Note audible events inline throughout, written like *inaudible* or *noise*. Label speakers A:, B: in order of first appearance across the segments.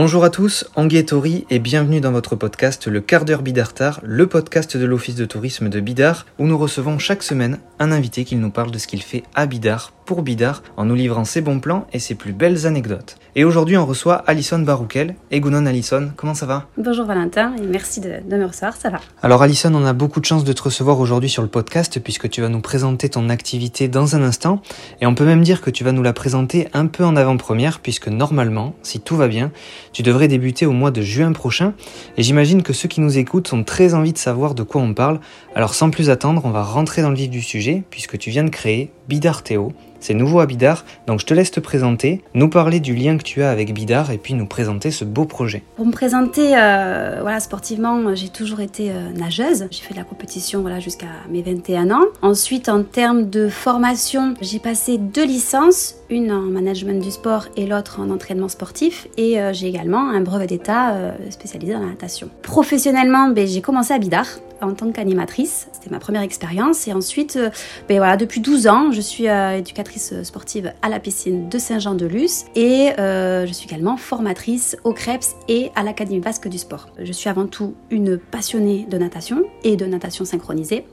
A: Bonjour à tous, Anguille Tori et bienvenue dans votre podcast Le quart d'heure Bidartar, le podcast de l'Office de tourisme de Bidart où nous recevons chaque semaine un invité qui nous parle de ce qu'il fait à Bidart pour Bidart en nous livrant ses bons plans et ses plus belles anecdotes. Et aujourd'hui on reçoit Alison Baroukel. Et Gounon Alison, comment ça va?
B: Bonjour Valentin et merci de, de, me recevoir, ça va.
A: Alors Alison, on a beaucoup de chance de te recevoir aujourd'hui sur le podcast puisque tu vas nous présenter ton activité dans un instant et on peut même dire que tu vas nous la présenter un peu en avant-première puisque normalement, si tout va bien, tu devrais débuter au mois de juin prochain et j'imagine que ceux qui nous écoutent ont très envie de savoir de quoi on parle. Alors sans plus attendre, on va rentrer dans le vif du sujet puisque tu viens de créer Bidarteo, c'est nouveau à Bidar, donc je te laisse te présenter, nous parler du lien que tu as avec Bidar et puis nous présenter ce beau projet.
B: Pour me présenter, euh, voilà, sportivement, j'ai toujours été euh, nageuse. J'ai fait de la compétition voilà, jusqu'à mes 21 ans. Ensuite, en termes de formation, j'ai passé deux licences, une en management du sport et l'autre en entraînement sportif. Et euh, j'ai également un brevet d'état spécialisé dans la natation. Professionnellement, ben, j'ai commencé à Bidar en tant qu'animatrice. C'était ma première expérience. Et ensuite, euh, ben voilà, depuis 12 ans, je suis euh, éducatrice sportive à la piscine de Saint-Jean-de-Luz et euh, je suis également formatrice au CREPS et à l'Académie Basque du Sport. Je suis avant tout une passionnée de natation et de natation synchronisée.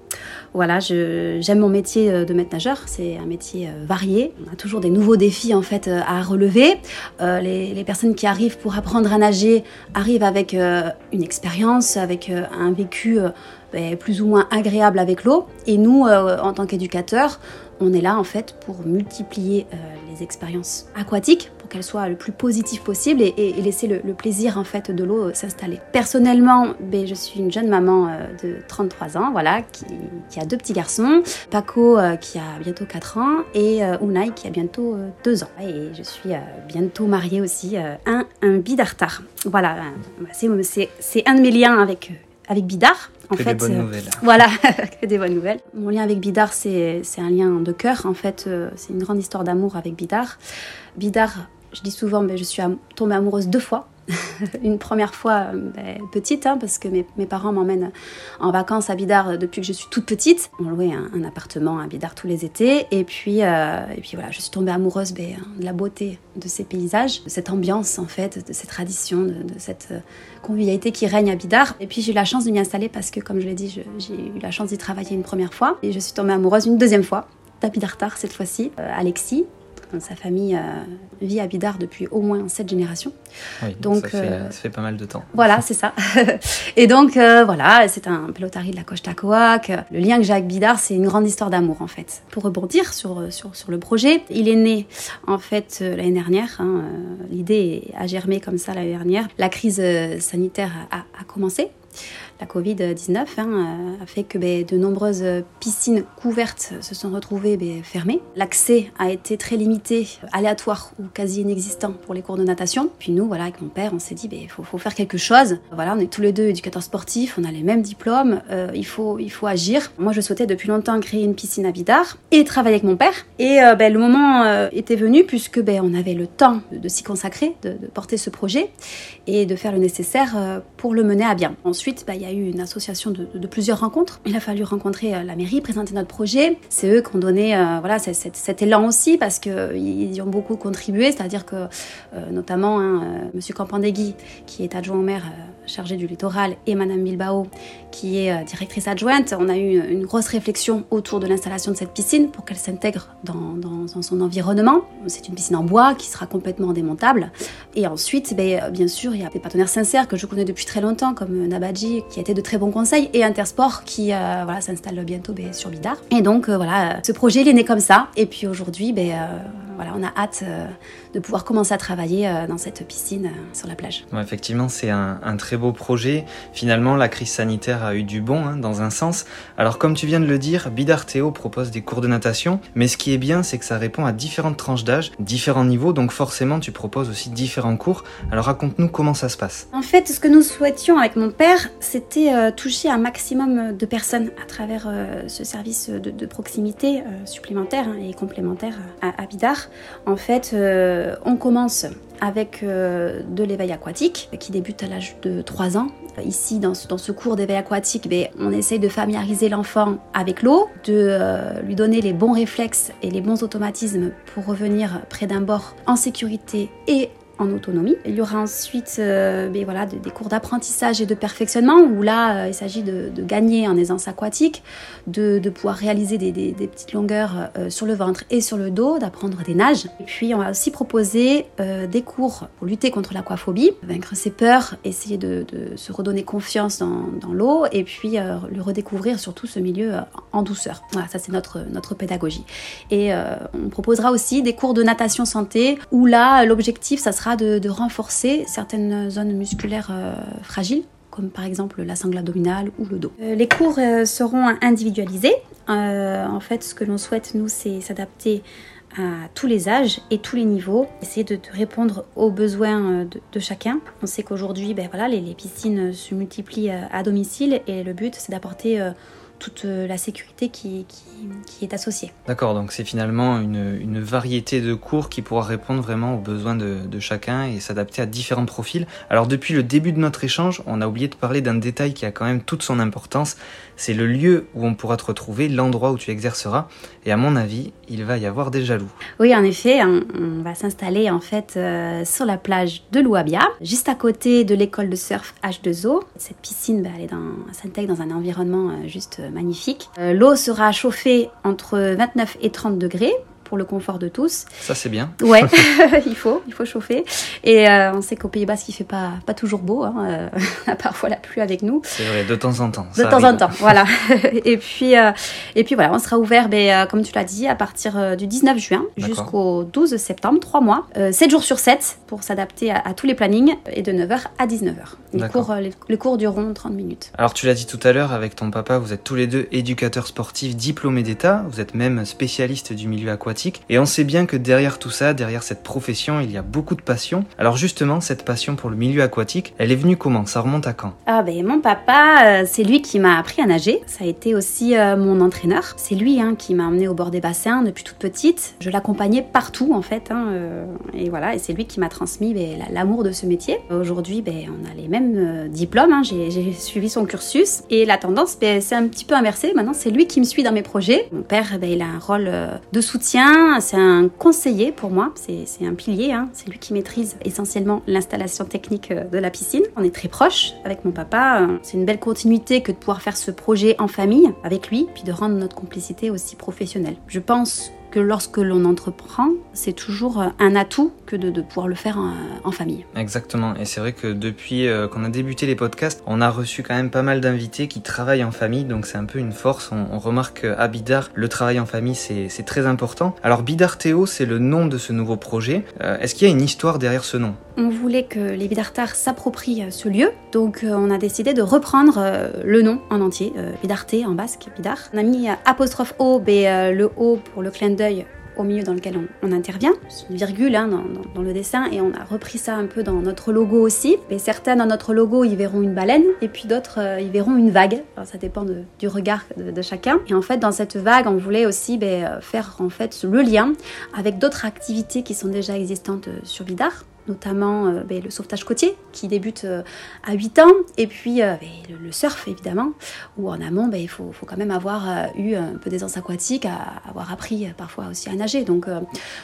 B: Voilà, j'aime mon métier de maître nageur. C'est un métier varié. On a toujours des nouveaux défis en fait à relever. Les, les, personnes qui arrivent pour apprendre à nager arrivent avec une expérience, avec un vécu plus ou moins agréable avec l'eau. Et nous, euh, en tant qu'éducateurs, on est là en fait pour multiplier euh, les expériences aquatiques pour qu'elles soient le plus positives possible et, laisser le, plaisir en fait de l'eau euh, s'installer. Personnellement, ben, je suis une jeune maman euh, de 33 ans, voilà, qui, a deux petits garçons, Paco qui a bientôt 4 ans et Unai qui a bientôt 2 ans. Et je suis bientôt mariée aussi, un, un bidartar. Voilà, c'est un de mes liens avec, avec Bidar.
A: En que fait, des bonnes nouvelles.
B: Voilà, *laughs* que des bonnes nouvelles. Mon lien avec Bidar, c'est un lien de cœur. En fait, euh, c'est une grande histoire d'amour avec Bidar. Bidar, je dis souvent, mais je suis am tombée amoureuse deux fois. *laughs* une première fois ben, petite, hein, parce que mes, parents m'emmènent en vacances à Bidar depuis que je suis toute petite. On louait un, un appartement à Bidar tous les étés. Et puis, euh, et puis voilà, je suis tombée amoureuse ben, de la beauté de ces paysages, de cette ambiance en fait, de ces traditions, de, cette convivialité qui règne à Bidar. Et puis j'ai eu la chance de m'y installer parce que, comme je l'ai dit, j'ai eu la chance d'y travailler une première fois. Et je suis tombée amoureuse une deuxième fois d'Abidartar cette fois-ci, euh, Alexis. Sa famille euh, vit à Bidar depuis au moins sept générations.
A: Oui, donc, ça, fait, euh, ça, fait, pas mal de temps.
B: Voilà, *laughs* c'est ça. *laughs* et donc, euh, voilà, c'est un pelotari de la Coche Tacoac. Le lien que j'ai avec Bidar, c'est une grande histoire d'amour, en fait. Pour rebondir sur, sur, sur le projet, il est né, en fait, l'année dernière. Hein, L'idée a germé comme ça l'année dernière. La crise sanitaire a, a commencé la Covid-19 hein, a fait que ben, de nombreuses piscines couvertes se sont retrouvées ben, fermées. L'accès a été très limité, aléatoire ou quasi inexistant pour les cours de natation. Puis nous, voilà, avec mon père, on s'est dit, il ben, faut, faire quelque chose. Voilà, on est tous les deux éducateurs sportifs, on a les mêmes diplômes, euh, il, faut, agir. Moi, je souhaitais depuis longtemps créer une piscine à Bidar et travailler avec mon père. Et euh, le moment euh, était venu puisque on avait le temps de, s'y consacrer, de, porter ce projet et de faire le nécessaire euh, pour le mener à bien. Ensuite, il y a eu une association de, plusieurs rencontres. Il a fallu rencontrer euh, la mairie, présenter notre projet. C'est eux qui ont donné euh, voilà, cet, élan aussi parce qu'ils y ont beaucoup contribué, c'est-à-dire que euh, notamment hein, Monsieur Campandegui, qui est adjoint au maire chargée du littoral, et Madame Bilbao, qui est directrice adjointe, on a eu une grosse réflexion autour de l'installation de cette piscine pour qu'elle s'intègre dans, son environnement. C'est une piscine en bois qui sera complètement démontable. Et ensuite, ben, bien sûr, il y a des partenaires sincères que je connais depuis très longtemps, comme Nabadji, qui a été de très bons conseils, et Intersport, qui euh, voilà, s'installe bientôt ben, sur Bidar. Et donc, euh, voilà, ce projet, il est né comme ça. Et puis aujourd'hui, ben, euh, voilà, on a hâte de pouvoir commencer à travailler dans cette piscine sur la plage.
A: Ouais, effectivement, c'est un, un, très beau projet. Finalement, la crise sanitaire a eu du bon, hein, dans un sens. Alors, comme tu viens de le dire, Bidar Théo propose des cours de natation, mais ce qui est bien, c'est que ça répond à différentes tranches d'âge, différents niveaux, donc forcément, tu proposes aussi différents cours. Alors, raconte-nous comment ça se passe.
B: En fait, ce que nous souhaitions avec mon père, c'était euh, toucher un maximum de personnes à travers euh, ce service de, de proximité euh, supplémentaire hein, et complémentaire à, à En fait, euh, on commence avec euh, de l'éveil aquatique qui débute à l'âge de 3 ans. Ici, dans ce, dans ce cours d'éveil aquatique, ben, on essaye de familiariser l'enfant avec l'eau, de euh, lui donner les bons réflexes et les bons automatismes pour revenir près d'un bord en sécurité et en autonomie. Il y aura ensuite euh, ben voilà, des, cours d'apprentissage et de perfectionnement où là, euh, il s'agit de, gagner en aisance aquatique, de, pouvoir réaliser des, petites longueurs euh, sur le ventre et sur le dos, d'apprendre des nages. Et puis, on va aussi proposer des cours pour lutter contre l'aquaphobie, vaincre ses peurs, essayer de, se redonner confiance dans, l'eau et puis le redécouvrir surtout ce milieu en douceur. Voilà, ça c'est notre, notre pédagogie. Et on proposera aussi des cours de natation santé où là, l'objectif, ça sera de, renforcer certaines zones musculaires euh, fragiles comme par exemple la sangle abdominale ou le dos. Euh, les cours euh, seront individualisés. en fait, ce que l'on souhaite, nous, c'est s'adapter à tous les âges et tous les niveaux, essayer de, répondre aux besoins de, chacun. On sait qu'aujourd'hui, ben voilà, les, piscines se multiplient à domicile et le but, c'est d'apporter toute euh, la sécurité qui, qui, est associée.
A: D'accord, donc c'est finalement une, une, variété de cours qui pourra répondre vraiment aux besoins de, de chacun et s'adapter à différents profils. Alors depuis le début de notre échange, on a oublié de parler d'un détail qui a quand même toute son importance, c'est le lieu où on pourra te retrouver, l'endroit où tu exerceras. Et à mon avis, il va y avoir des jaloux.
B: Oui, en effet, on, va s'installer en fait euh, sur la plage de Louabia, juste à côté de l'école de surf H2O. Cette piscine, bah, elle s'intègre dans un environnement euh, juste magnifique. Euh, l'eau sera chauffée entre 29 et 30 degrés pour le confort de tous.
A: Ça c'est bien.
B: Ouais, *laughs* *laughs* il faut, il faut chauffer. Et euh, on sait qu'au Pays Basque il fait pas pas toujours beau, hein, euh, *laughs* a parfois la pluie avec nous.
A: C'est vrai, de temps en temps.
B: De temps en temps, voilà. et puis euh, et puis voilà, on sera ouvert, ben, comme tu l'as dit, à partir du 19 juin jusqu'au 12 septembre, trois mois, 7 jours sur 7 pour s'adapter à, tous les plannings et de 9h à 19h. Les cours, les, cours dureront 30 minutes.
A: Alors tu l'as dit tout à l'heure, avec ton papa, vous êtes tous les deux éducateurs sportifs diplômés d'État, vous êtes même spécialistes du milieu aquatique et on sait bien que derrière tout ça, derrière cette profession, il y a beaucoup de passion. Alors justement, cette passion pour le milieu aquatique, elle est venue comment? Ça remonte à quand?
B: Ah ben mon papa, euh, c'est lui qui m'a appris à nager. Ça a été aussi euh, mon entraîneur. C'est lui hein, qui m'a emmené au bord des bassins depuis toute petite. Je l'accompagnais partout en fait. Hein, euh, et voilà, et c'est lui qui m'a transmis ben, l'amour de ce métier. Aujourd'hui, ben, on a les mêmes diplômes. Hein. J'ai suivi son cursus. Et la tendance, ben, c'est un petit peu inversé. Maintenant, c'est lui qui me suit dans mes projets. Mon père, ben, il a un rôle de soutien c'est un conseiller pour moi, c'est un pilier, hein. c'est lui qui maîtrise essentiellement l'installation technique euh, de la piscine. On est très proches avec mon papa, euh, c'est une belle continuité que de pouvoir faire ce projet en famille avec lui, puis de rendre notre complicité aussi professionnelle. Je pense lorsque l'on entreprend, c'est toujours un atout que de, pouvoir le faire en, famille.
A: Exactement. Et c'est vrai que depuis euh, qu'on a débuté les podcasts, on a reçu quand même pas mal d'invités qui travaillent en famille, donc c'est un peu une force. On, remarque à Bidar, le travail en famille, c'est très important. Alors Bidar Théo, c'est le nom de ce nouveau projet. Euh, est-ce qu'il y a une histoire derrière ce nom?
B: On voulait que les Bidartars s'approprient euh, ce lieu, donc on a décidé de reprendre le nom en entier, Bidarte en basque, Bidar. On a mis apostrophe O, B, le O pour le clin d'œil au milieu dans lequel on, intervient. C'est une virgule hein, dans, le dessin et on a repris ça un peu dans notre logo aussi. Et certains dans notre logo, ils verront une baleine et puis d'autres, euh, ils verront une vague. Ça dépend du regard de, chacun. Et en fait, dans cette vague, on voulait aussi ben, euh, faire en fait le lien avec d'autres activités qui sont déjà existantes euh, sur Bidar notamment euh, ben, le sauvetage côtier qui débute euh, à 8 ans, et puis euh, ben, le, surf évidemment, où en amont ben, il faut, faut, quand même avoir eu un peu d'aisance aquatique, avoir appris parfois aussi à nager. Donc,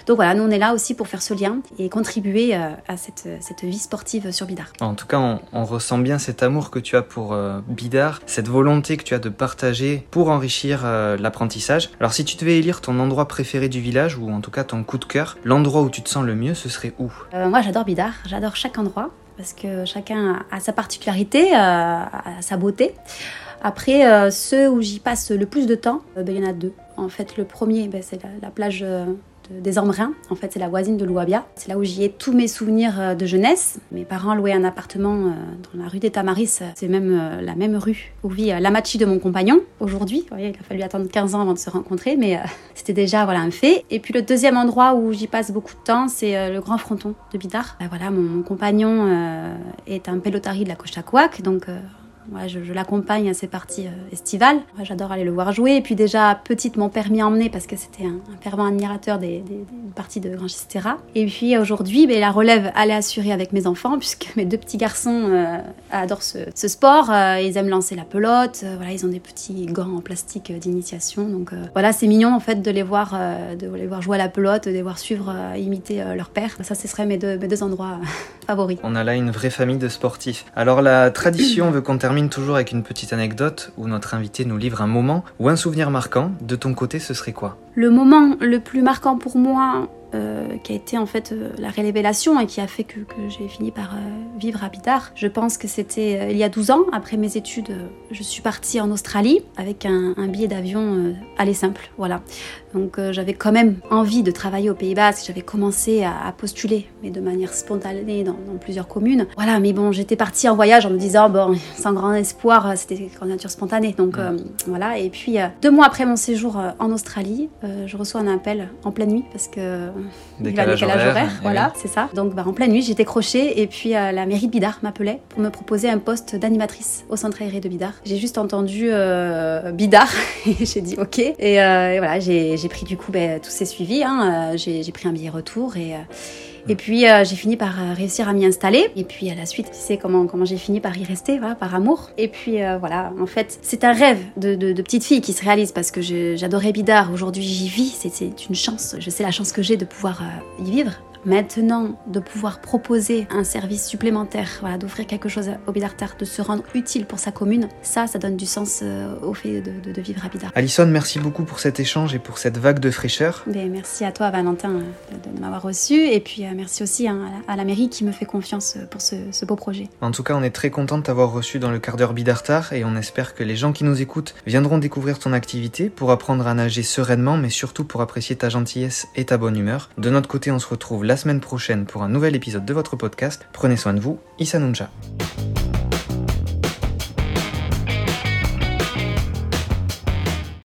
B: donc voilà, nous on est là aussi pour faire ce lien et contribuer à cette, cette, vie sportive sur Bidar.
A: En tout cas, on, on, ressent bien cet amour que tu as pour Bidar, cette volonté que tu as de partager pour enrichir l'apprentissage. Alors si tu devais élire ton endroit préféré du village, ou en tout cas ton coup de cœur, l'endroit où tu te sens le mieux, ce serait où?
B: Moi j'adore Bidar, j'adore chaque endroit parce que chacun a sa particularité, euh, sa beauté. Après, euh, ceux où j'y passe le plus de temps, euh, ben, il y en a deux. En fait, le premier, ben, c'est la, plage des Embrins. En fait, c'est la voisine de Louabia. C'est là où j'y ai tous mes souvenirs euh, de jeunesse. Mes parents louaient un appartement euh, dans la rue des Tamaris. C'est même euh, la même rue où vit l'amachi de mon compagnon aujourd'hui. Il a fallu attendre 15 ans avant de se rencontrer, mais *laughs* c'était déjà voilà un fait. Et puis le deuxième endroit où j'y passe beaucoup de temps, c'est le grand fronton de Bidar. Ben voilà, mon, compagnon est un pelotari de la Costa donc je, l'accompagne à ses parties euh, estivales. J'adore aller le voir jouer. Et puis déjà, petite, mon père m'y emmener parce que c'était un, fervent admirateur des, parties de Grand Chistera. Et puis aujourd'hui, ben, la relève, elle est assurée avec mes enfants puisque *laughs* mes deux petits garçons euh, adorent ce, sport. Euh, ils aiment lancer la pelote. voilà, ils ont des petits gants en plastique d'initiation. Donc voilà, c'est mignon en fait de les voir, de les voir jouer à la pelote, de les voir suivre, imiter leur père. Ça, ce serait mes deux, mes deux endroits *laughs* favoris.
A: On a là une vraie famille de sportifs. Alors la tradition veut qu'on termine toujours avec une petite anecdote où notre invité nous livre un moment ou un souvenir marquant. De ton côté, ce serait quoi?
B: Le moment le plus marquant pour moi, euh, qui a été en fait euh, la révélation et qui a fait que, j'ai fini par euh, vivre à Bidar. Je pense que c'était il y a 12 ans, après mes études, je suis partie en Australie avec un, billet d'avion aller simple, voilà. Donc j'avais quand même envie de travailler au Pays Basque, j'avais commencé à, postuler, mais de manière spontanée dans, plusieurs communes. Voilà, mais bon, j'étais partie en voyage en me disant, bon, *laughs* sans grand espoir, c'était candidature spontanée. Donc voilà, et puis deux mois après mon séjour en Australie, je reçois un appel en pleine nuit parce que
A: décalage, horaire,
B: voilà, c'est ça. Donc bah, en pleine nuit, j'étais crochée et puis euh, la mairie de Bidar m'appelait pour me proposer un poste d'animatrice au centre aéré de Bidar. J'ai juste entendu euh, Bidar *laughs* et j'ai dit ok. Et, euh, voilà, j'ai pris du coup ben, tout s'est suivi. Hein, j'ai pris un billet retour et et puis euh, j'ai fini par euh, réussir à m'y installer. Et puis à la suite, tu sais comment, comment j'ai fini par y rester, par amour. Et puis euh, voilà, en fait, c'est un rêve de, de, petite fille qui se réalise parce que j'adorais Bidar. Aujourd'hui, j'y vis. C'est une chance. Je sais la chance que j'ai de pouvoir y vivre. Maintenant, de pouvoir proposer un service supplémentaire, voilà, d'offrir quelque chose au Bidartar, de se rendre utile pour sa commune, ça, ça donne du sens euh, au fait de, vivre à Bidart.
A: Alison, merci beaucoup pour cet échange et pour cette vague de fraîcheur.
B: merci à toi, Valentin, euh, de, m'avoir reçu. Et puis, euh, merci aussi hein, à, la, mairie qui me fait confiance pour ce, beau projet.
A: En tout cas, on est très content de t'avoir reçu dans le quart d'heure Bidartar et on espère que les gens qui nous écoutent viendront découvrir ton activité pour apprendre à nager sereinement, mais surtout pour apprécier ta gentillesse et ta bonne humeur. De notre côté, on se retrouve la semaine prochaine pour un nouvel épisode de votre podcast. Prenez soin de vous, Issa Nuncha.